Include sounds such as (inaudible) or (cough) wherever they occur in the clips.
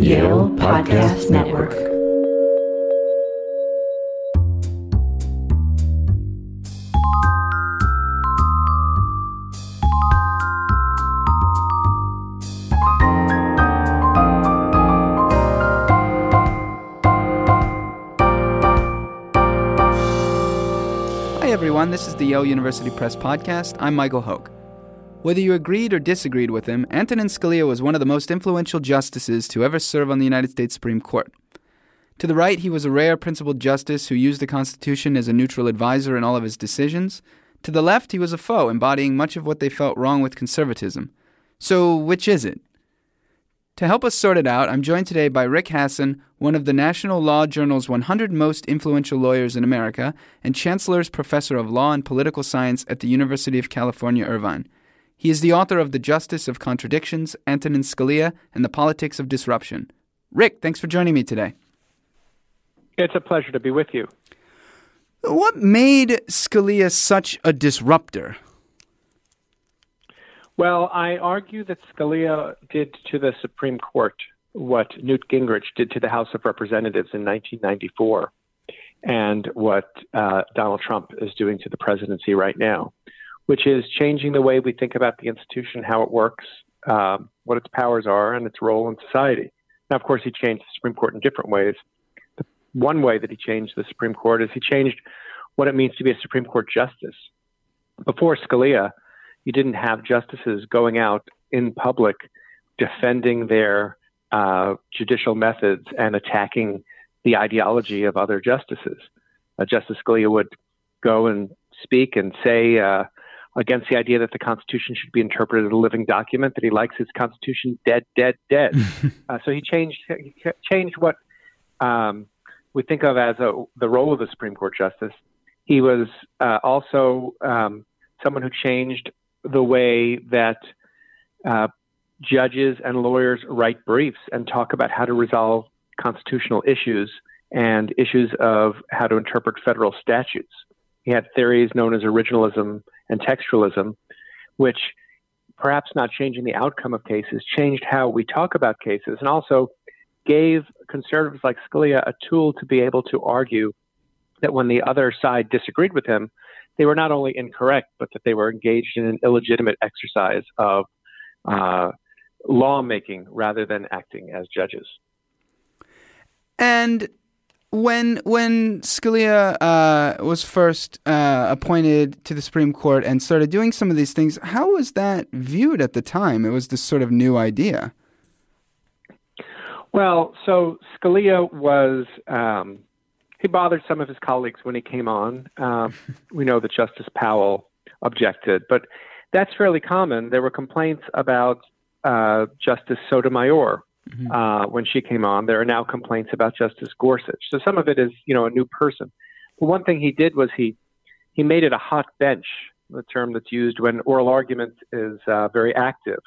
Yale Podcast Network. Hi, everyone. This is the Yale University Press Podcast. I'm Michael Hoke. Whether you agreed or disagreed with him, Antonin Scalia was one of the most influential justices to ever serve on the United States Supreme Court. To the right, he was a rare principled justice who used the Constitution as a neutral advisor in all of his decisions. To the left, he was a foe, embodying much of what they felt wrong with conservatism. So, which is it? To help us sort it out, I'm joined today by Rick Hasen, one of the National Law Journal's 100 most influential lawyers in America and Chancellor's Professor of Law and Political Science at the University of California, Irvine. He is the author of The Justice of Contradictions, Antonin Scalia, and the Politics of Disruption. Rick, thanks for joining me today. It's a pleasure to be with you. What made Scalia such a disruptor? Well, I argue that Scalia did to the Supreme Court what Newt Gingrich did to the House of Representatives in 1994 and what uh, Donald Trump is doing to the presidency right now, which is changing the way we think about the institution, how it works, um, what its powers are, and its role in society. Now, of course, he changed the Supreme Court in different ways. The one way that he changed the Supreme Court is he changed what it means to be a Supreme Court justice. Before Scalia, you didn't have justices going out in public defending their uh, judicial methods and attacking the ideology of other justices. Uh, Justice Scalia would go and speak and say uh, against the idea that the Constitution should be interpreted as a living document, that he likes his Constitution dead, dead, dead. (laughs) Uh, so he changed he changed what um, we think of as a, the role of the Supreme Court justice. He was uh, also um, someone who changed the way that uh, judges and lawyers write briefs and talk about how to resolve constitutional issues and issues of how to interpret federal statutes. He had theories known as originalism and textualism, which perhaps not changing the outcome of cases, changed how we talk about cases, and also gave conservatives like Scalia a tool to be able to argue that when the other side disagreed with him, they were not only incorrect, but that they were engaged in an illegitimate exercise of uh, lawmaking rather than acting as judges. And when when Scalia uh, was first uh, appointed to the Supreme Court and started doing some of these things, how was that viewed at the time? It was this sort of new idea. Well, so Scalia was um, he bothered some of his colleagues when he came on. Uh, (laughs) we know that Justice Powell objected, but that's fairly common. There were complaints about uh, Justice Sotomayor mm-hmm. uh, when she came on. There are now complaints about Justice Gorsuch. So some of it is, you know, a new person. But one thing he did was he he made it a hot bench, the term that's used when oral argument is uh, very active.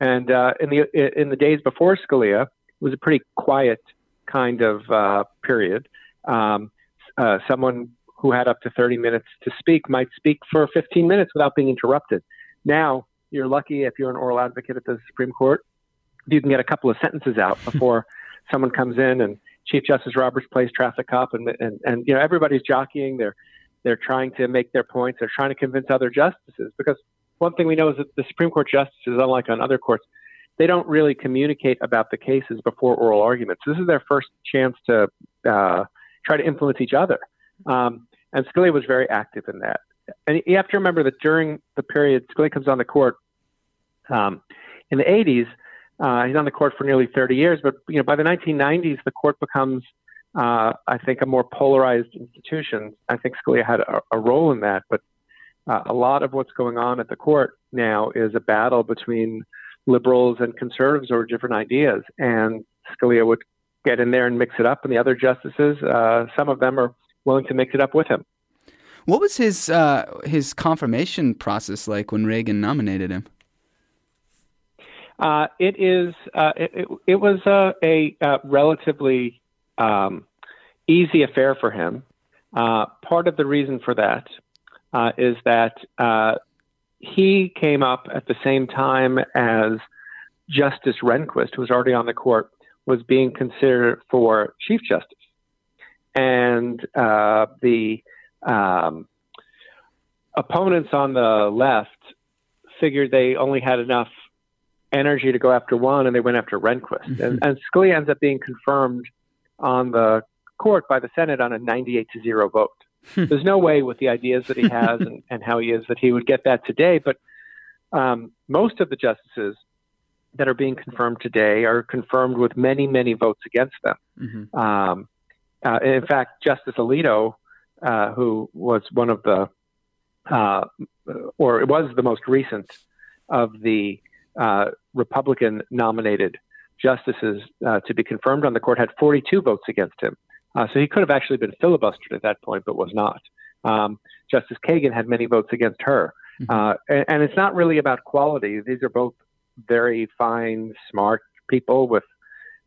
And uh, in the in the days before Scalia, it was a pretty quiet kind of uh, period. Um, uh, someone who had up to 30 minutes to speak might speak for 15 minutes without being interrupted. Now, you're lucky if you're an oral advocate at the Supreme Court, you can get a couple of sentences out (laughs) before someone comes in and Chief Justice Roberts plays traffic cop and, and, and, you know, everybody's jockeying. They're, they're trying to make their points. They're trying to convince other justices because one thing we know is that the Supreme Court justices, unlike on other courts, they don't really communicate about the cases before oral arguments. This is their first chance to uh, try to influence each other. Um, and Scalia was very active in that. And you have to remember that during the period Scalia comes on the court um, in the 80s, uh, he's on the court for nearly 30 years. But you know, by the 1990s, the court becomes, uh, I think, a more polarized institution. I think Scalia had a, a role in that. But uh, a lot of what's going on at the court now is a battle between liberals and conservatives over different ideas. And Scalia would get in there and mix it up. And the other justices, uh, some of them are willing to mix it up with him. What was his uh, his confirmation process like when Reagan nominated him? Uh, it is uh, it, it, was a, a, a relatively um, easy affair for him. Uh, part of the reason for that uh, is that uh, he came up at the same time as Justice Rehnquist, who was already on the court, was being considered for Chief Justice. And uh, the um, opponents on the left figured they only had enough energy to go after one, and they went after Rehnquist. Mm-hmm. And, and Scalia ends up being confirmed on the court by the Senate on a 98 to 0 vote. Hmm. There's no way with the ideas that he has and, and how he is that he would get that today. But um, most of the justices that are being confirmed today are confirmed with many, many votes against them. Mm-hmm. Um, uh, in fact, Justice Alito, uh, who was one of the, uh, or it was the most recent of the uh, Republican nominated justices uh, to be confirmed on the court, had 42 votes against him. Uh, so he could have actually been filibustered at that point, but was not. Um, Justice Kagan had many votes against her. Mm-hmm. Uh, and, and, it's not really about quality. These are both very fine, smart people with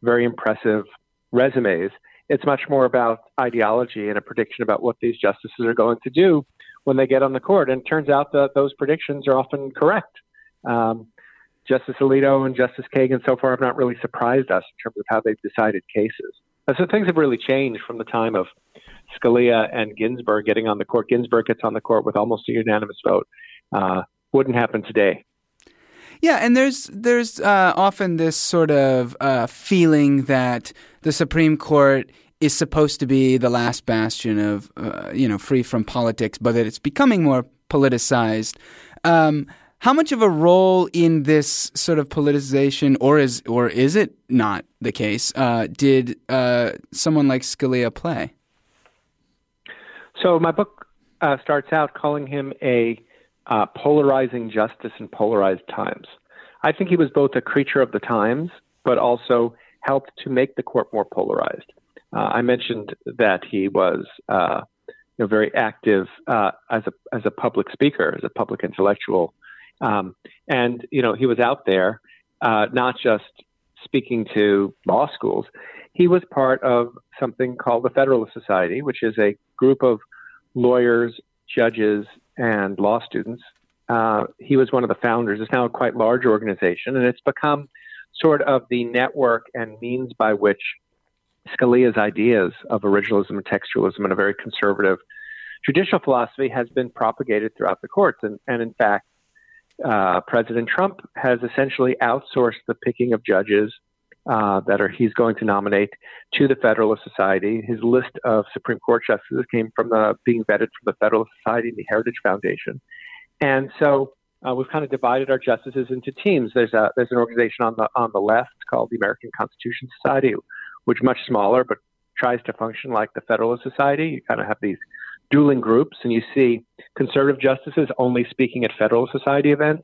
very impressive resumes. It's much more about ideology and a prediction about what these justices are going to do when they get on the court. And it turns out that those predictions are often correct. Um, Justice Alito and Justice Kagan so far have not really surprised us in terms of how they've decided cases. So things have really changed from the time of Scalia and Ginsburg getting on the court. Ginsburg gets on the court with almost a unanimous vote. Uh, wouldn't happen today. Yeah, and there's there's uh, often this sort of uh, feeling that the Supreme Court is supposed to be the last bastion of uh, you know free from politics, but that it's becoming more politicized. Um, how much of a role in this sort of politicization, or is or is it not the case? Uh, did uh, someone like Scalia play? So my book uh, starts out calling him a uh, polarizing justice in polarized times. I think he was both a creature of the times, but also helped to make the court more polarized. Uh, I mentioned that he was uh, you know, very active as a as a public speaker, as a public intellectual. Um, and, you know, he was out there, uh, not just speaking to law schools. He was part of something called the Federalist Society, which is a group of lawyers, judges, and law students. Uh, he was one of the founders. It's now a quite large organization, and it's become sort of the network and means by which Scalia's ideas of originalism and textualism and a very conservative judicial philosophy has been propagated throughout the courts. And, and in fact, uh, President Trump has essentially outsourced the picking of judges uh, that are he's going to nominate to the Federalist Society. His list of Supreme Court justices came from the being vetted from the Federalist Society and the Heritage Foundation, and so uh, we've kind of divided our justices into teams. There's a there's an organization on the on the left called the American Constitution Society, which much smaller but tries to function like the Federalist Society. You kind of have these dueling groups, and you see conservative justices only speaking at Federal Society events,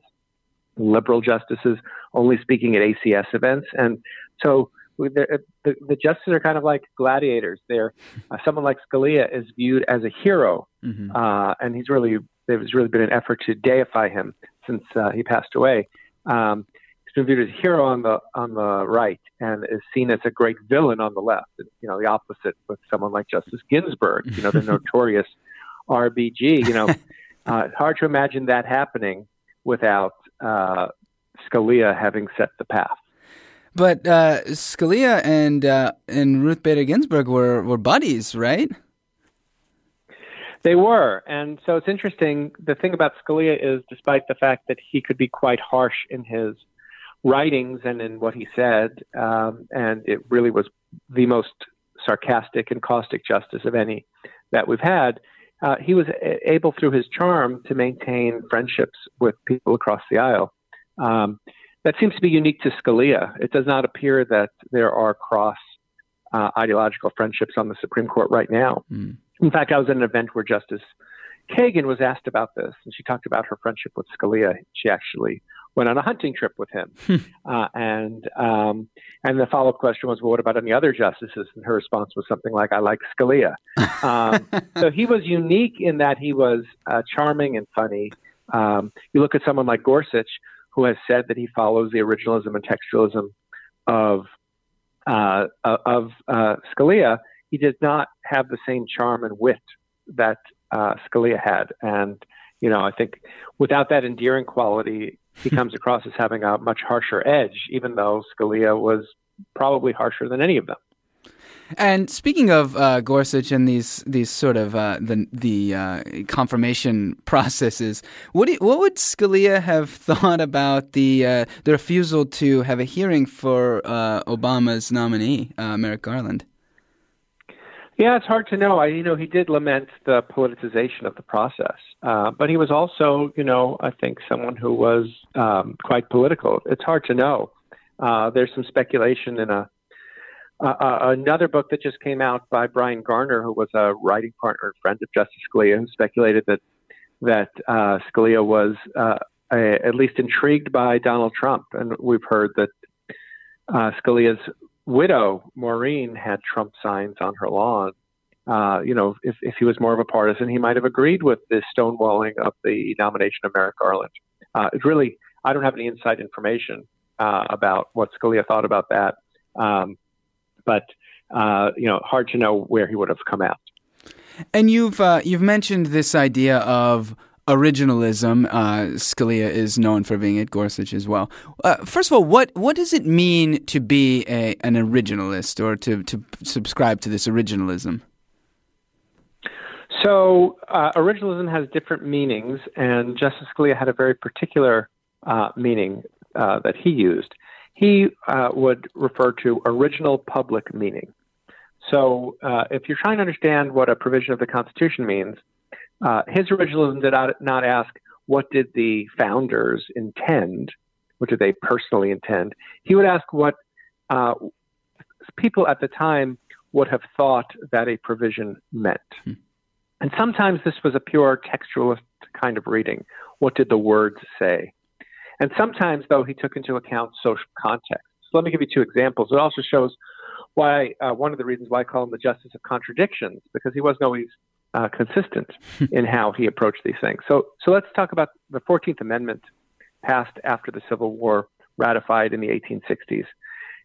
liberal justices only speaking at ACS events, and so the, the, the justices are kind of like gladiators. They're uh, someone like Scalia is viewed as a hero, mm-hmm. uh, and he's really there's really been an effort to deify him since uh, he passed away. Um, he's been viewed as a hero on the on the right, and is seen as a great villain on the left. And, you know, the opposite with someone like Justice Ginsburg. You know, the (laughs) notorious RBG. You know, (laughs) uh, hard to imagine that happening without uh, Scalia having set the path. But uh, Scalia and uh, and Ruth Bader Ginsburg were were buddies, right? They were, and so it's interesting. The thing about Scalia is, despite the fact that he could be quite harsh in his writings and in what he said, um, and it really was the most sarcastic and caustic justice of any that we've had. Uh, he was a- able, through his charm, to maintain friendships with people across the aisle. Um, that seems to be unique to Scalia. It does not appear that there are cross uh, ideological friendships on the Supreme Court right now. Mm. In fact, I was at an event where Justice Kagan was asked about this, and she talked about her friendship with Scalia. She actually went on a hunting trip with him. (laughs) Hmm. uh, and um, and the follow up question was, well, what about any other justices? And her response was something like, I like Scalia. Um, (laughs) so he was unique in that he was uh, charming and funny. Um, you look at someone like Gorsuch, who has said that he follows the originalism and textualism of uh, of uh, Scalia. He did not have the same charm and wit that uh, Scalia had, and you know, I think without that endearing quality, he comes (laughs) across as having a much harsher edge, even though Scalia was probably harsher than any of them. And speaking of uh, Gorsuch and these these sort of uh, the the uh, confirmation (laughs) processes, what do, what would Scalia have (laughs) thought about the uh, the refusal to have a hearing for uh, Obama's nominee, uh, Merrick Garland? Yeah, it's hard to know. I, you know, he did lament the politicization of the process, but he was also, you know, I think someone who was um, quite political. It's hard to know. there's some speculation in a uh, uh, another book that just came out by Bryan Garner, who was a writing partner and friend of Justice Scalia, who speculated that that uh, Scalia was uh, a, at least intrigued by Donald Trump, and we've heard that uh, Scalia's widow Maureen had Trump signs on her lawn. Uh, you know, if, if he was more of a partisan, he might have agreed with the stonewalling of the nomination of Merrick Garland. it's really, I don't have any inside information about what Scalia thought about that. Um, but uh, you know, hard to know where he would have come out. And you've uh, you've mentioned this idea of originalism. Uh, Scalia is known for being it, Gorsuch as well. Uh, first of all, what what does it mean to be a, an originalist or to, to subscribe to this originalism? So, uh, originalism has different meanings, and Justice Scalia had a very particular uh, meaning uh, that he used he uh, would refer to original public meaning. So, if you're trying to understand what a provision of the Constitution means, uh, his originalism did not, not ask what did the founders intend, what did they personally intend. He would ask what uh, people at the time would have thought that a provision meant. Hmm. And sometimes this was a pure textualist kind of reading. What did the words say? And sometimes, though, he took into account social context. So let me give you two examples. It also shows why uh, one of the reasons why I call him the justice of contradictions, because he wasn't always uh, consistent (laughs) in how he approached these things. So, so let's talk about the 14th Amendment passed after the Civil War, ratified in the 1860s.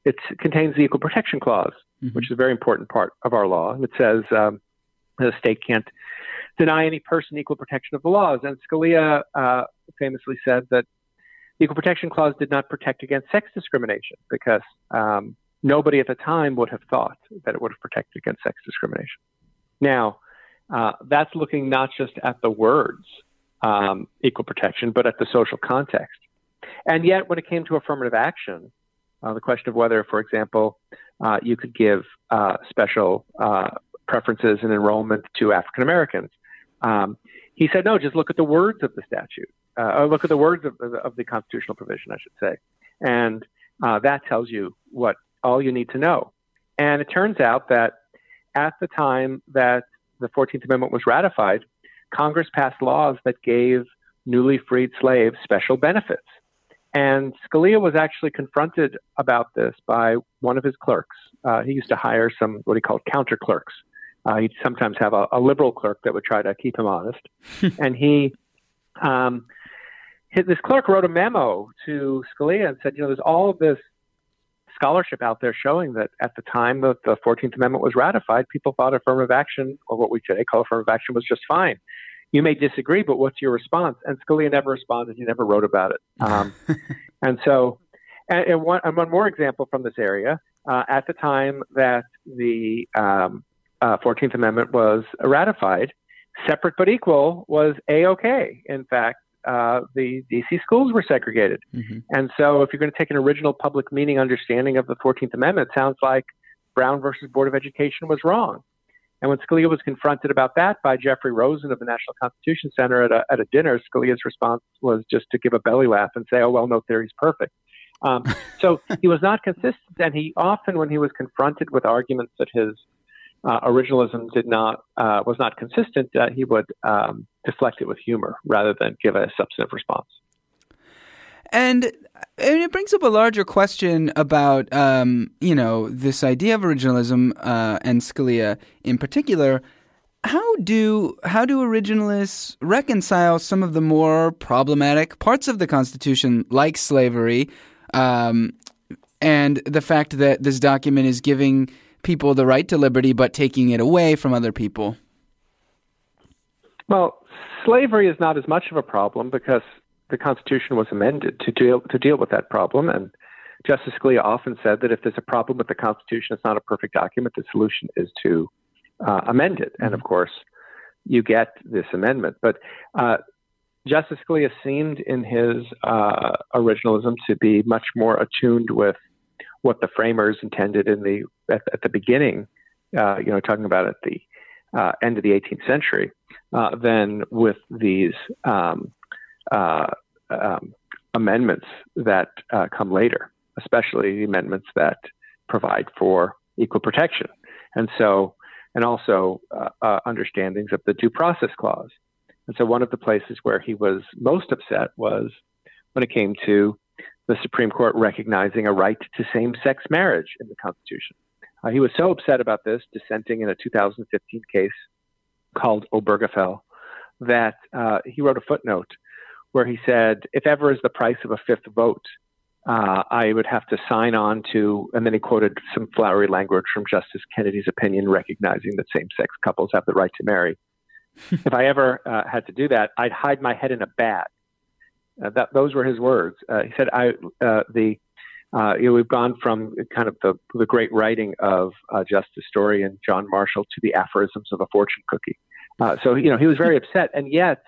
It contains the Equal Protection Clause, mm-hmm. which is a very important part of our law. And It says um, the state can't deny any person equal protection of the laws. And Scalia uh, famously said that the Equal Protection Clause did not protect against sex discrimination because um, nobody at the time would have thought that it would have protected against sex discrimination. Now, uh, that's looking not just at the words um, equal protection, but at the social context. And yet, when it came to affirmative action, uh, the question of whether, for example, uh, you could give uh, special uh, preferences in enrollment to African Americans, um, he said, no, just look at the words of the statute uh, look at the words of, of, the constitutional provision, I should say, and uh, that tells you what all you need to know. And it turns out that at the time that the 14th Amendment was ratified, Congress passed laws that gave newly freed slaves special benefits. And Scalia was actually confronted about this by one of his clerks. Uh, he used to hire some what he called counter clerks. Uh, he'd sometimes have a, a, liberal clerk that would try to keep him honest. (laughs) and he um, this clerk wrote a memo to Scalia and said, you know, there's all of this scholarship out there showing that at the time that the 14th Amendment was ratified, people thought affirmative action, or what we today call affirmative action, was just fine. You may disagree, but what's your response? And Scalia never responded. He never wrote about it. (laughs) Um, and so, and, and, one, and, one, more example from this area, uh, at the time that the um, uh, 14th Amendment was ratified, separate but equal was A-OK. In fact, uh, the DC schools were segregated. Mm-hmm. And so, if you're going to take an original public meaning understanding of the 14th Amendment, it sounds like Brown versus Board of Education was wrong. And when Scalia was confronted about that by Jeffrey Rosen of the National Constitution Center at a, at a dinner, Scalia's response was just to give a belly laugh and say, oh, well, no theory's perfect. Um, so he was not consistent. And he often, when he was confronted with arguments that his uh, originalism did not uh, was not consistent, uh, he would um, deflect it with humor rather than give a substantive response. And, and it brings up a larger question about um, you know this idea of originalism uh, and Scalia in particular. How do how do originalists reconcile some of the more problematic parts of the Constitution, like slavery, um, and the fact that this document is giving people the right to liberty, but taking it away from other people? Well, slavery is not as much of a problem because the Constitution was amended to deal to deal with that problem, and Justice Scalia often said that if there's a problem with the Constitution, it's not a perfect document. The solution is to uh, amend it. And of course, you get this amendment. But uh, Justice Scalia seemed in his uh, originalism to be much more attuned with what the framers intended in the at, at the beginning, uh, you know, talking about at the uh, end of the 18th century, uh, than with these um, uh, um, amendments that uh, come later, especially the amendments that provide for equal protection, and so and also understandings of the due process clause. And so, one of the places where he was most upset was when it came to the Supreme Court recognizing a right to same sex marriage in the Constitution. Uh, he was so upset about this, dissenting in a 2015 case called Obergefell, that uh, he wrote a footnote where he said, if ever is the price of a fifth vote, uh, I would have to sign on to, and then he quoted some flowery language from Justice Kennedy's opinion, recognizing that same sex couples have the right to marry. (laughs) if I ever uh, had to do that, I'd hide my head in a bag uh, that those were his words. Uh, he said, "I uh, the uh, you know, we've gone from kind of the the great writing of uh, Justice Story and John Marshall to the aphorisms of a fortune cookie." Uh, so you know he was very upset, and yet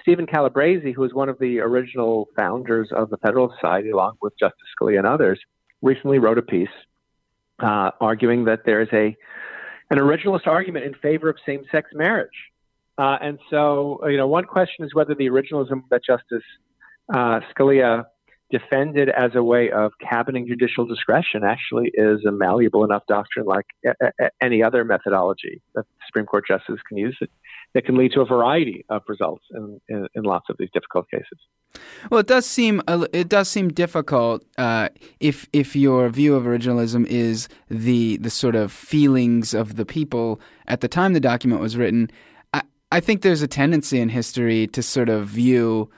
Stephen Calabresi, who was one of the original founders of the Federal Society, along with Justice Scalia and others, recently wrote a piece arguing that there is a an originalist argument in favor of same-sex marriage. Uh, and so, you know, one question is whether the originalism that Justice uh, Scalia defended as a way of cabining judicial discretion actually is a malleable enough doctrine like any other methodology that Supreme Court justices can use that, that can lead to a variety of results in, in, in, lots of these difficult cases. Well, it does seem it does seem difficult uh, if if your view of originalism is the the sort of feelings of the people at the time the document was written. I, I think there's a tendency in history to sort of view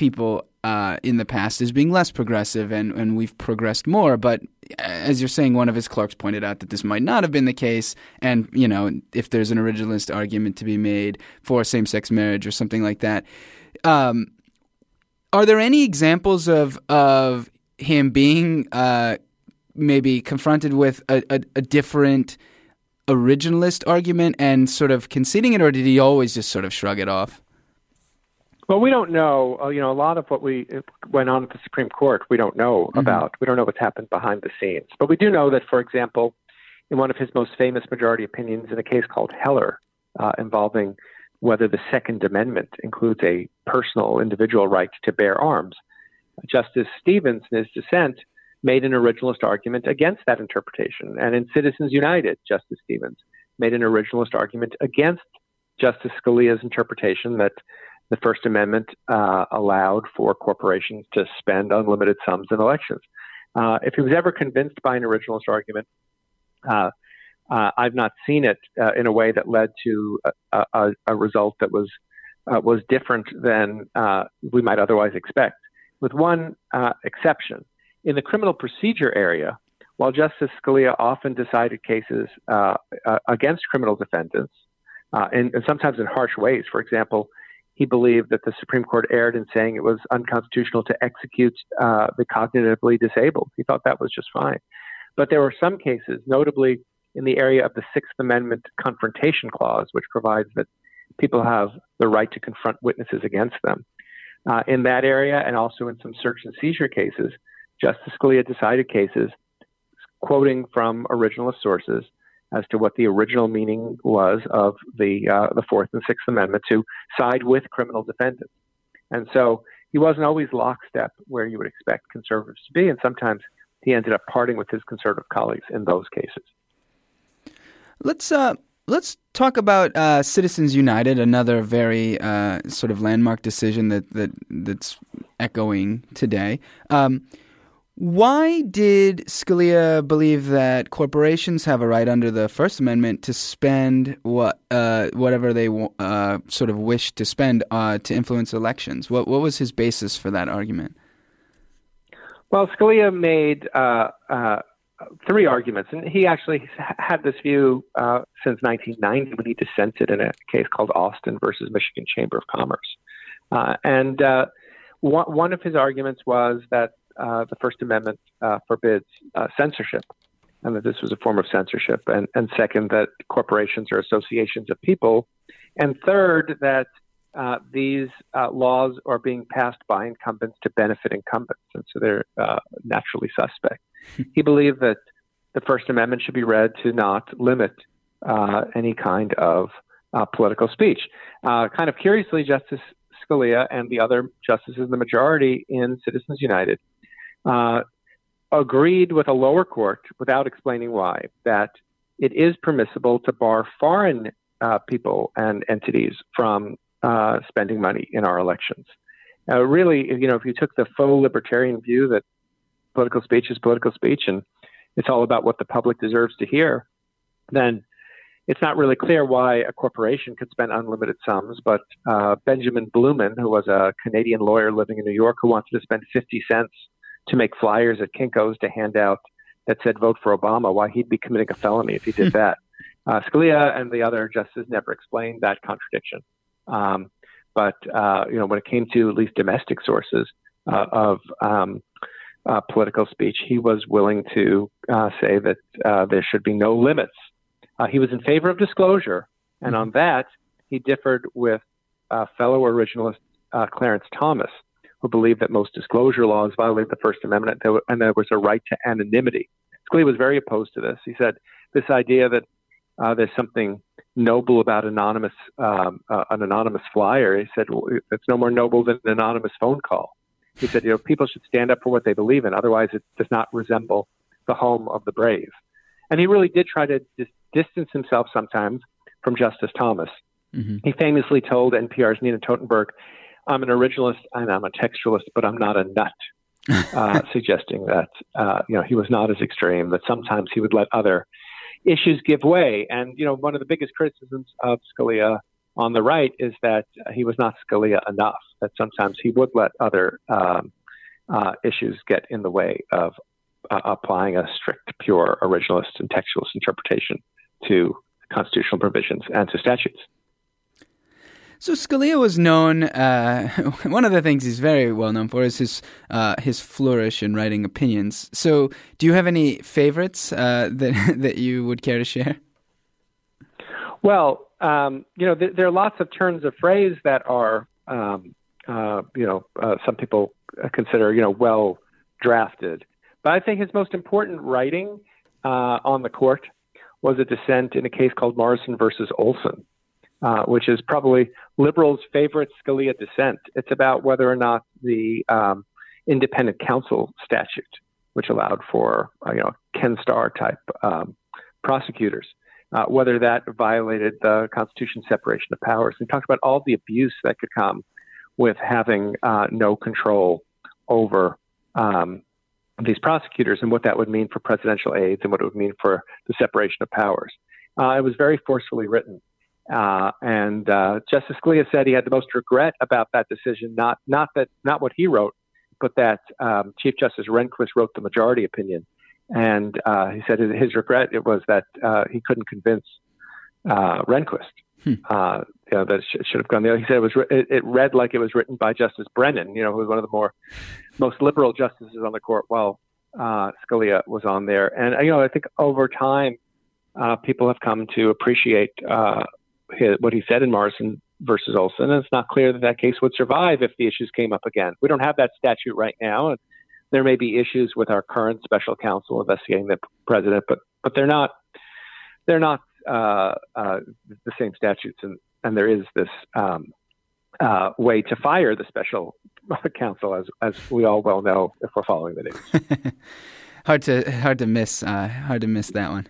people uh, in the past as being less progressive, and, and we've progressed more. But as you're saying, one of his clerks pointed out that this might not have been the case. And, you know, if there's an originalist argument to be made for same sex marriage or something like that. Um, are there any examples of, of him being uh, maybe confronted with a, a, a different originalist argument and sort of conceding it, or did he always just sort of shrug it off? Well, we don't know. Uh, you know, a lot of what we went on at the Supreme Court, we don't know mm-hmm. about. We don't know what's happened behind the scenes. But we do know that, for example, in one of his most famous majority opinions, in a case called Heller, uh, involving whether the Second Amendment includes a personal, individual right to bear arms, Justice Stevens, in his dissent, made an originalist argument against that interpretation. And in Citizens United, Justice Stevens made an originalist argument against Justice Scalia's interpretation that the First Amendment uh, allowed for corporations to spend unlimited sums in elections. Uh, if he was ever convinced by an originalist argument, uh, uh I've not seen it uh, in a way that led to a, a, a result that was uh, was different than we might otherwise expect, with one exception. In the criminal procedure area, while Justice Scalia often decided cases against criminal defendants, and, and sometimes in harsh ways, for example, he believed that the Supreme Court erred in saying it was unconstitutional to execute uh, the cognitively disabled. He thought that was just fine. But there were some cases, notably in the area of the Sixth Amendment Confrontation Clause, which provides that people have the right to confront witnesses against them. Uh, in that area, and also in some search and seizure cases, Justice Scalia decided cases, quoting from originalist sources, as to what the original meaning was of the uh, the Fourth and Sixth Amendment to side with criminal defendants. And so he wasn't always lockstep where you would expect conservatives to be, and sometimes he ended up parting with his conservative colleagues in those cases. Let's uh, let's talk about uh, Citizens United, another very uh, sort of landmark decision that that that's echoing today. Um, why did Scalia believe that corporations have a right under the First Amendment to spend what uh, whatever they uh, sort of wish to spend uh, to influence elections? What what was his basis for that argument? Well, Scalia made uh, uh, three arguments, and he actually had this view uh, since 1990 when he dissented in a case called Austin versus Michigan Chamber of Commerce, and one, one of his arguments was that uh, the First Amendment uh, forbids uh, censorship, and that this was a form of censorship. And, and second, that corporations are associations of people. And third, that uh, these uh, laws are being passed by incumbents to benefit incumbents, and so they're uh, naturally suspect. he believed that the First Amendment should be read to not limit uh, any kind of uh, political speech. Uh, kind of curiously, Justice Scalia and the other justices in the majority in Citizens United agreed with a lower court, without explaining why, that it is permissible to bar foreign people and entities from uh, spending money in our elections. Uh, really, you know, if you took the faux libertarian view that political speech is political speech and it's all about what the public deserves to hear, then it's not really clear why a corporation could spend unlimited sums. But uh, Benjamin Bluman, who was a Canadian lawyer living in New York, who wanted to spend 50 cents to make flyers at Kinko's to hand out that said vote for Obama, why he'd be committing a felony if he did that. Uh, Scalia and the other justices never explained that contradiction. Um, but uh, you know, when it came to at least domestic sources uh, of um, uh, political speech, he was willing to uh, say that uh, there should be no limits. Uh, he was in favor of disclosure, and on that, he differed with fellow originalist Clarence Thomas, who believed that most disclosure laws violate the First Amendment, and there was a right to anonymity. Scalia was very opposed to this. He said this idea that there's something noble about anonymous um, uh, an anonymous flyer. He said well, it's no more noble than an anonymous phone call. He said, you know, people should stand up for what they believe in. Otherwise, it does not resemble the home of the brave. And he really did try to dis- distance himself sometimes from Justice Thomas. Mm-hmm. He famously told NPR's Nina Totenberg, "I'm an originalist and I'm a textualist, but I'm not a nut." (laughs) uh, suggesting that uh, you know he was not as extreme. That sometimes he would let other issues give way. And, you know, one of the biggest criticisms of Scalia on the right is that he was not Scalia enough, that sometimes he would let other um, uh, issues get in the way of uh, applying a strict, pure originalist and textualist interpretation to constitutional provisions and to statutes. So Scalia was known. Uh, (laughs) one of the things he's very well known for is his uh, his flourish in writing opinions. So, do you have any favorites uh, (laughs) that that you would care to share? Well, um, you know, th- there are lots of turns of phrase that are, um, uh, you know, uh, some people consider, you know, well drafted. But I think his most important writing uh, on the court was a dissent in a case called Morrison versus Olson uh, which is probably liberals' favorite Scalia dissent. It's about whether or not the um, independent counsel statute, which allowed for uh, you know Ken Starr type um, prosecutors, uh, whether that violated the Constitution's separation of powers. And talked about all the abuse that could come with having uh, no control over um, these prosecutors and what that would mean for presidential aides and what it would mean for the separation of powers. Uh, it was very forcefully written. Uh, and uh, Justice Scalia said he had the most regret about that decision, not not that not what he wrote, but that um, Chief Justice Rehnquist wrote the majority opinion. And uh, he said his regret it was that uh, he couldn't convince uh, Rehnquist. Hmm. Uh, you know, that it should, should have gone the other. He said it was it, it, read like it was written by Justice Brennan, you know, who was one of the more most liberal justices on the court while Scalia was on there. And you know, I think over time, people have come to appreciate his, what he said in Morrison versus Olson, and it's not clear that that case would survive if the issues came up again. We don't have that statute right now, and there may be issues with our current special counsel investigating the president, but but they're not they're not uh, uh, the same statutes, and and there is this um, uh, way to fire the special (laughs) counsel, as as we all well know if we're following the news. (laughs) hard to hard to miss uh, hard to miss that one.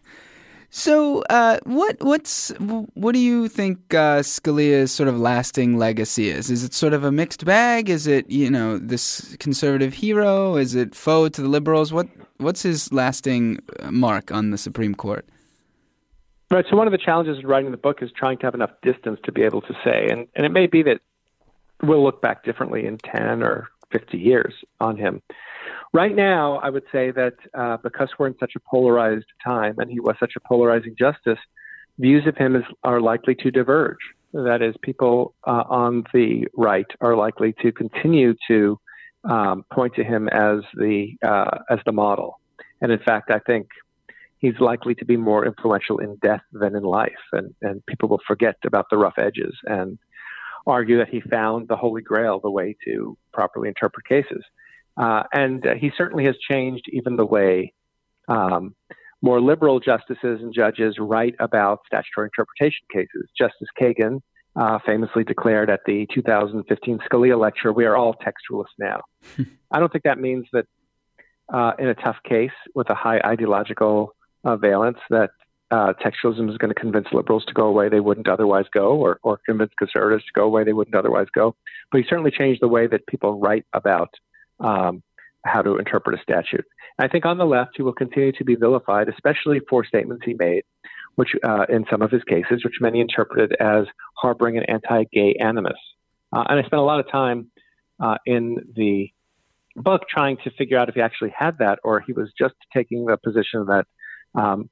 So, uh, what what's what do you think uh, Scalia's sort of lasting legacy is? Is it sort of a mixed bag? Is it you know this conservative hero? Is it foe to the liberals? What what's his lasting uh, mark on the Supreme Court? Right. So one of the challenges of writing the book is trying to have enough distance to be able to say, and and it may be that we'll look back differently in ten or fifty years on him. Right now, I would say that uh, because we're in such a polarized time and he was such a polarizing justice, views of him is, are likely to diverge. That is, people uh, on the right are likely to continue to um, point to him as the uh, as the model. And in fact, I think he's likely to be more influential in death than in life, and and people will forget about the rough edges and argue that he found the holy grail, the way to properly interpret cases. Uh, and uh, he certainly has changed even the way um, more liberal justices and judges write about statutory interpretation cases. Justice Kagan uh, famously declared at the 2015 Scalia lecture, "We are all textualists now." (laughs) I don't think that means that uh, in a tough case with a high ideological uh, valence that uh, textualism is going to convince liberals to go away they wouldn't otherwise go, or, or convince conservatives to go away they wouldn't otherwise go. But he certainly changed the way that people write about um, how to interpret a statute. I think on the left, he will continue to be vilified, especially for statements he made, which uh, in some of his cases, which many interpreted as harboring an anti-gay animus. Uh, and I spent a lot of time uh, in the book trying to figure out if he actually had that, or he was just taking the position that um,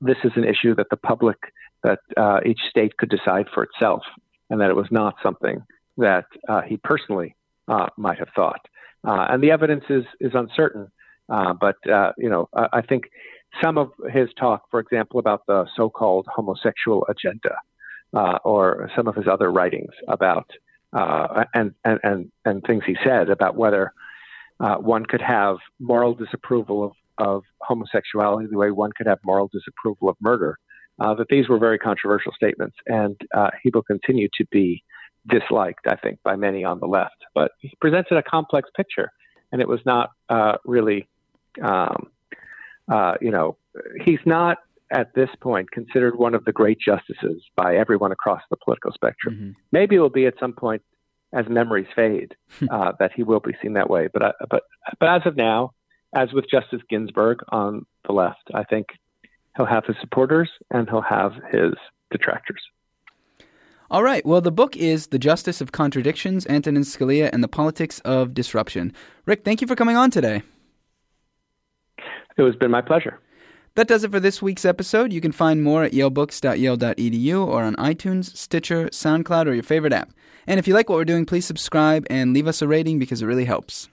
this is an issue that the public, that uh, each state could decide for itself, and that it was not something that uh, he personally uh, might have thought. Uh, and the evidence is is uncertain, uh, but uh, you know I, I, think some of his talk, for example, about the so-called homosexual agenda, or some of his other writings about and, and and and things he said about whether one could have moral disapproval of of homosexuality the way one could have moral disapproval of murder, uh, that these were very controversial statements, and uh, he will continue to be disliked, I think, by many on the left. But he presented a complex picture, and it was not uh, really, um, uh, you know, he's not at this point considered one of the great justices by everyone across the political spectrum. Mm-hmm. Maybe it will be at some point as memories fade uh, that he will be seen that way. But uh, but but as of now, as with Justice Ginsburg on the left, I think he'll have his supporters and he'll have his detractors. All right. Well, the book is The Justice of Contradictions Antonin Scalia and the Politics of Disruption. Rick, thank you for coming on today. It has been my pleasure. That does it for this week's episode. You can find more at yalebooks.yale.edu or on iTunes, Stitcher, SoundCloud, or your favorite app. And if you like what we're doing, please subscribe and leave us a rating because it really helps.